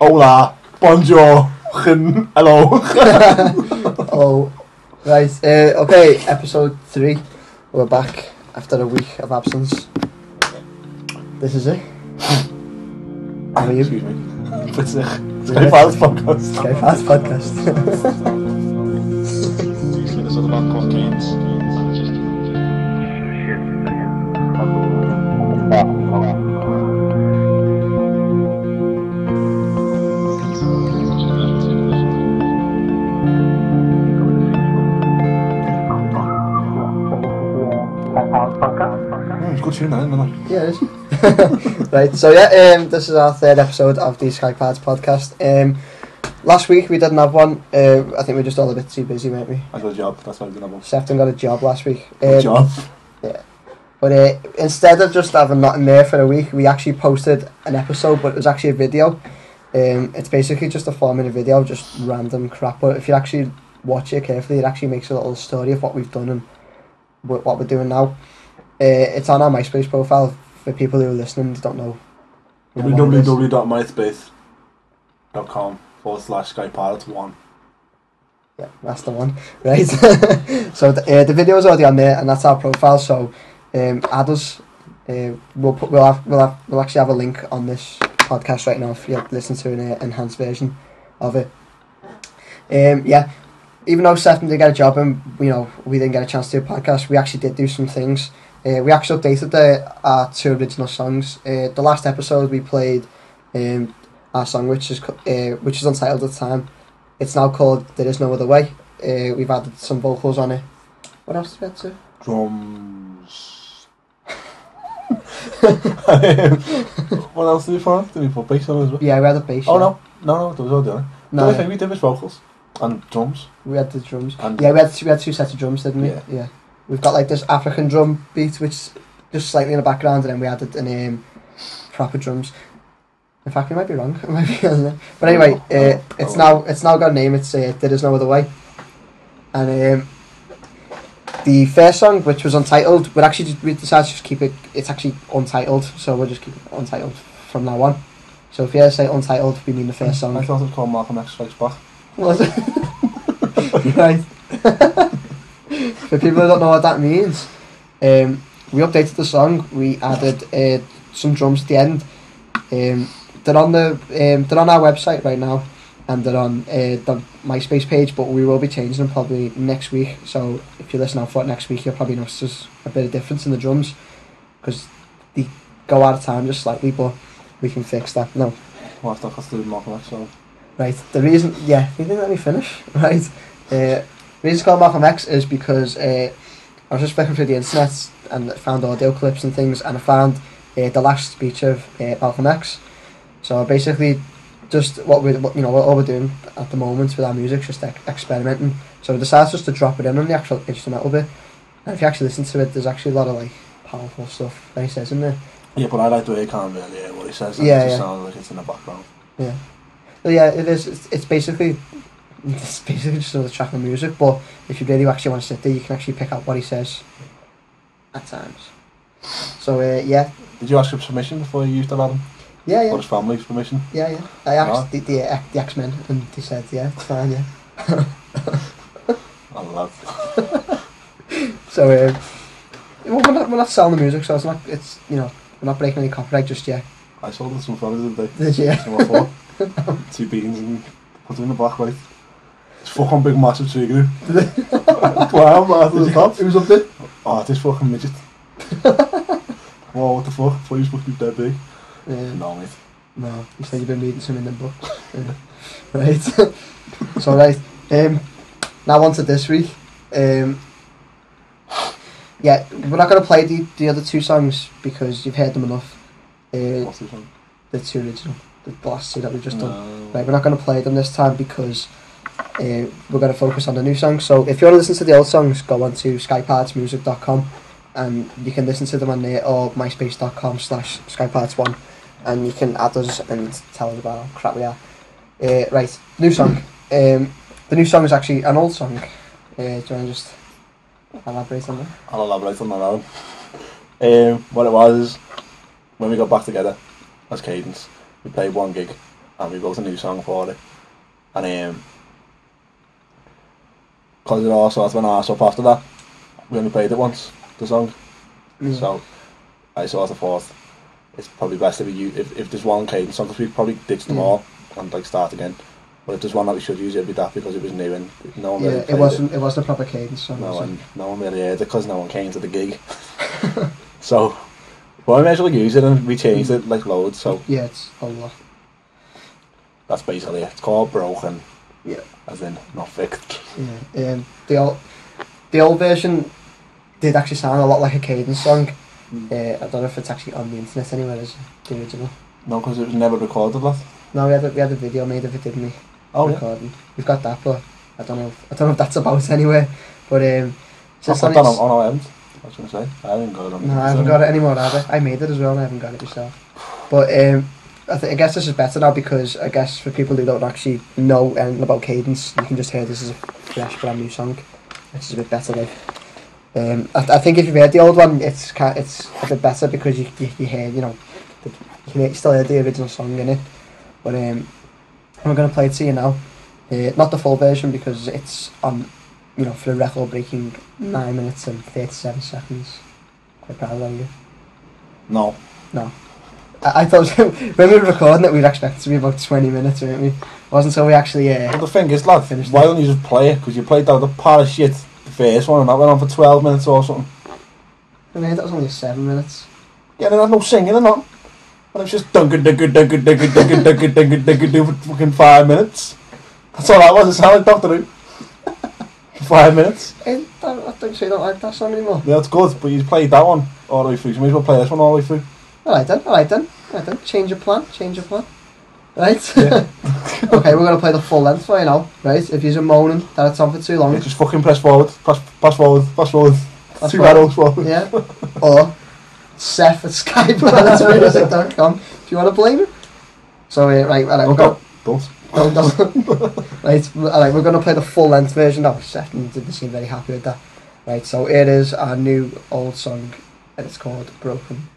Hola, bonjour, hello. oh, right. Uh, okay, episode three. We're back after a week of absence. This is it. How are you? Excuse me. What's it? Sky Files podcast. Sky Fast podcast. There's other band called Canes. It's good tune, that, isn't it? yeah, it is. right. So yeah, um, this is our third episode of the Sky Pads podcast. Um, last week we didn't have one. Uh, I think we were just all a bit too busy, weren't we? I got a job, that's why we didn't have one. Sefton got a job last week. Um, job. But uh, instead of just having nothing there for a week, we actually posted an episode, but it was actually a video. Um, it's basically just a four minute video, just random crap. But if you actually watch it carefully, it actually makes a little story of what we've done and what we're doing now. Uh, it's on our MySpace profile for people who are listening. Don't know. you know what it is. www.myspace.com forward slash Skypilot one. Yeah, that's the one, right? so the, uh, the video's already on there, and that's our profile. So um, add us. Uh, we'll put we'll have we'll have we'll actually have a link on this podcast right now if you listen to an uh, enhanced version of it. Um, yeah, even though Seth didn't get a job and you know we didn't get a chance to do a podcast, we actually did do some things. Uh, we actually updated the our two original songs. Uh, the last episode we played um, our song, which is uh, which is untitled at the time. It's now called There Is No Other Way. Uh, we've added some vocals on it. What else did we add to? Drums. what else did we find? Did we put bass on as well? Yeah, we had a bass. Oh yeah. no, no, no, there was all done. No, No, I think we did was vocals and drums. we had the drums. And Yeah, we had, we had two sets of drums, didn't we? Yeah. yeah. We've got like this African drum beat, which is just slightly in the background, and then we added an um, proper drums. In fact, we might be wrong. Might be? But anyway, Oh, uh, oh, it's oh. now it's now got a name. It's uh, There Is No Other Way. And um, the first song, which was untitled, we actually just, we decided to just keep it. It's actually untitled, so we'll just keep it untitled from now on. So if you ever say untitled, we mean the first song. I thought it was called Malcolm X Strikes Back. Was it? You're right. For people who don't know what that means, um, we updated the song. We added uh, some drums at the end. Um, they're on the um, they're on our website right now, and they're on uh, the MySpace page. But we will be changing them probably next week. So if you listen out for it next week, you'll probably notice there's a bit of difference in the drums because they go out of time just slightly. But we can fix that. No, Well, that's got to do with Malcolm X, so. Right. The reason, yeah, you didn't let me finish. Right. Uh, the reason it's called Malcolm X is because uh, I was just flicking through the internet and found audio clips and things, and I found uh, the last speech of uh, Malcolm X. So basically, just what we, what, you know, what all we're doing at the moment with our music, just ex- experimenting. So we decided just to drop it in on the actual instrumental bit, and if you actually listen to it, there's actually a lot of like powerful stuff that he says in there. Yeah, but I like the way he can't really hear what he says. Yeah, it just yeah. sounds like it's in the background. Yeah. But yeah, it is. It's, it's basically it's basically just another track of music. But if you really actually want to sit there, you can actually pick out what he says at times. So uh, yeah, Did you ask for permission before you used that album? yeah, Or yeah, his family's permission? yeah, yeah. I asked Ah. the the, uh, the X Men, and they said, yeah, it's fine, yeah. I love So uh, well, we're not we're not selling the music, so it's not it's you know we're not breaking any copyright just yet. I sold it to some friends the other day. Did you? Some of four. Two beans and put it in the back, right? It's fucking big, massive tree group. wow, man, to the top. Who's up there? Oh, this fucking midget. Whoa, what the fuck? You supposed to be dead big. Uh, No, mate. No, you said you've been reading some in the book. Yeah. right. so right. Um now on to this week. Um Yeah, we're not gonna play the, the other two songs because you've heard them enough. Uh, What's this one? the two original, the last two that we've just done. No. Right, we're not gonna play them this time because uh, we're gonna focus on the new songs. So if you wanna listen to the old songs, go on to skypartsmusic.com and you can listen to them on there or myspace.com slash skyparts1 and you can add us and tell us about how crap we are. Uh, right, new song. Um, the new song is actually an old song. Uh, do you want to just elaborate on that? I'll elaborate on that now. Um, what it was when we got back together as Cadence, we played one gig, and we wrote a new song for it. And um, because it all sort of went arse up after that, we only played it once, the song. Yeah. So I sort of thought it's probably best if we use, if, if there's one cadence song, because we probably ditch them Yeah. all and like start again. But if there's one that we should use, it'd be that because it was new and no one yeah, really it wasn't. It wasn't a proper cadence song. No was one, no one really heard it because no one came to the gig. so, but I eventually use it and we changed it like loads. So Yeah, it's a lot. that's basically it. It's called Broken, Yeah. as in not fixed. Yeah. Um, the old, the old version did actually sound a lot like a cadence song. Mm. Uh, I don't know if it's actually on the internet anywhere as the original. No, because it was never recorded. That. No, we had a, we had a video made of it, didn't we? Oh yeah. Recording. We've got that, but I don't know. If, I don't know if that's about anywhere. But um, I've just got on that on, its- on our end. I was going to say. I haven't got it on. No, I haven't got it anymore either. I made it as well and I haven't got it myself. But um, I, th- I guess this is better now because I guess for people who don't actually know anything about cadence, you can just hear this is a fresh, brand new song, which is a bit better. Like, um, I, I think if you've heard the old one, it's ca- it's a bit better because you you, you hear you know the, you can still hear the original song in it. But um, I'm gonna play it to you now. Uh, not the full version because it's on you know for a record breaking nine minutes and thirty seven seconds. Quite proud of you. No. I, I thought when we were recording it, we'd expect it to be about 20 minutes, weren't we? It wasn't until we actually. Uh, But the thing is, lad, Finished why it. don't you just play it? Because you played out the of shit the first one and that went on for 12 minutes or something. I mean, that was only seven minutes. Yeah, and there's no singing and not. And it's just dunka dunka dunka dunka dunka dunka dunka dunka do for fucking five minutes. That's all that was. It sounded like Doctor Who. Five minutes. I, don't- I don't say don't like that song anymore. Yeah, that's good, but you played that one all the way through. So you may as well play this one all the way through. Alright then, alright then, alright then. Change your plan, change your plan. Right? Yeah. okay, we're going to play the full length for you now, right? If you're moaning that it's on for too long, Yeah, just fucking press forward, press, pass forward, press forward. Pass Two forward. arrows forward. yeah? or Seth at skype.music.com if you want to play me. So, uh, right, alright, we're going Don't. No, right, alright, we're going to play the full length version. Oh, Seth and didn't seem very happy with that. Right, so it is our new old song, and it's called Broken.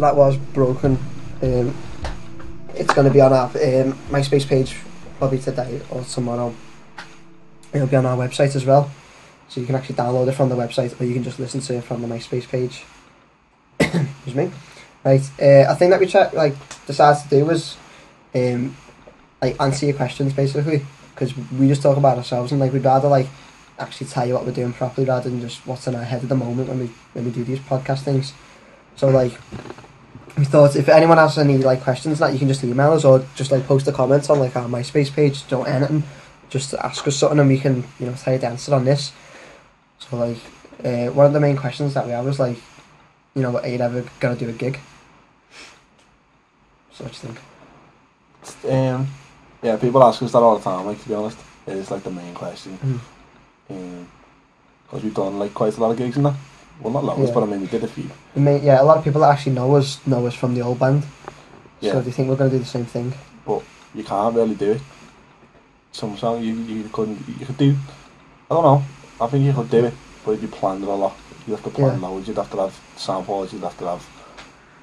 That was broken. Um, it's going to be on our um, MySpace page probably today or tomorrow. It'll be on our website as well, so you can actually download it from the website, or you can just listen to it from the MySpace page. Excuse me. Right. Uh, I think that we try, like decided to do was um, like answer your questions basically, because we just talk about ourselves and like we'd rather like actually tell you what we're doing properly rather than just what's in our head at the moment when we when we do these podcast things. So like we thought if anyone has any like questions that you can just email us or just like post a comment on like our MySpace page, don't anything. Just ask us something and we can, you know, you the answer on this. So like uh, one of the main questions that we had was like, you know, are you ever gonna do a gig? So what do you think? Um, yeah, people ask us that all the time. Like to be honest, it is like the main question. Mm. Because we've done like quite a lot of gigs and that. Well, not loads, Yeah. but I mean we did a few. I mean, yeah, a lot of people that actually know us know us from the old band. Yeah. So do you think we're gonna do the same thing? But you can't really do it. Some song you you couldn't you could do. I don't know. I think you could do it, but you planned it a lot. You'd have to plan Yeah. loads. You'd have to have samples. You'd have to have.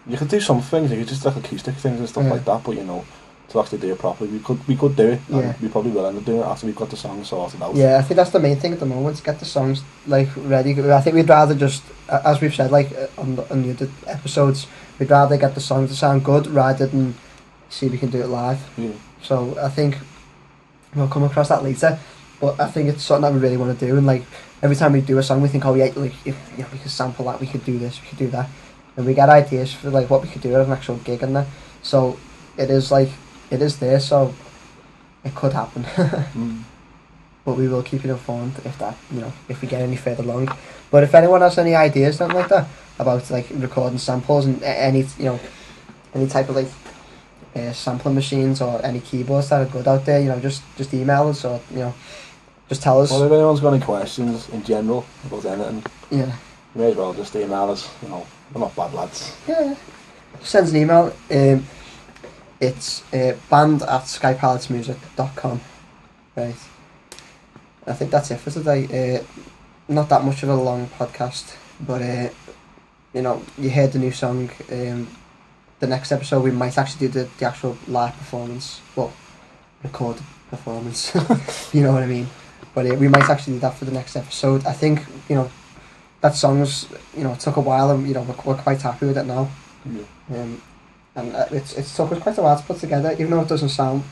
You could do some things. You could just like acoustic things and stuff Yeah. like that. But you know, to actually do it properly, we could we could do it. and Yeah. We probably will end up doing it after we've got the song sorted out. Yeah, I think that's the main thing at the moment. To get the songs like ready. I think we'd rather just, as we've said, like uh, on the, on the other episodes, we'd rather get the songs to sound good rather than see if we can do it live. Yeah. So I think we'll come across that later. But I think it's something that we really want to do. And like every time we do a song, we think, oh yeah, like if know, we could sample that, we could do this, we could do that, and we get ideas for like what we could do at an actual gig and that. So it is like it is there. So it could happen. Mm. but we will keep you informed if that you know if we get any further along. But if anyone has any ideas something like that about like recording samples and any you know any type of like uh, sampling machines or any keyboards that are good out there, you know, just just email us or you know just tell us. Well, if anyone's got any questions in general about anything, yeah, you may as well just email us. You know, we're not bad lads. yeah. Send an email. Um, it's uh, band at skypalatsmusic.com. Right. I think that's it for today. Uh, not that much of a long podcast, but uh, you know, you heard the new song. Um, the next episode, we might actually do the, the actual live performance. Well, recorded performance. you know what I mean? But uh, we might actually do that for the next episode. I think, you know, that song's, you know, took a while and, you know, we're, we're quite happy with it now. Yeah. Um, and uh, it's, it's took us quite a while to put together, even though it doesn't sound,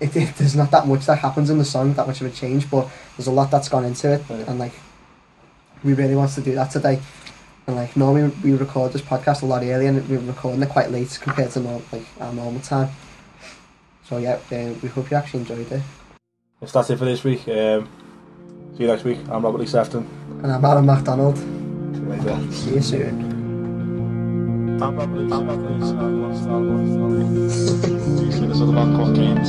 it, it, there's not that much that happens in the song, that much of a change, but there's a lot that's gone into it, and like, we really want to do that today. And like, normally we record this podcast a lot earlier, and we're recording it quite late compared to norm, like our normal time. So yeah, uh, we hope you actually enjoyed it. Yes, that's it for this week. Um, see you next week. I'm Robert Lee Sefton. And I'm Adam MacDonald. See you later. See you soon. Robert Lee Sefton. Do you see this other band called Keynes?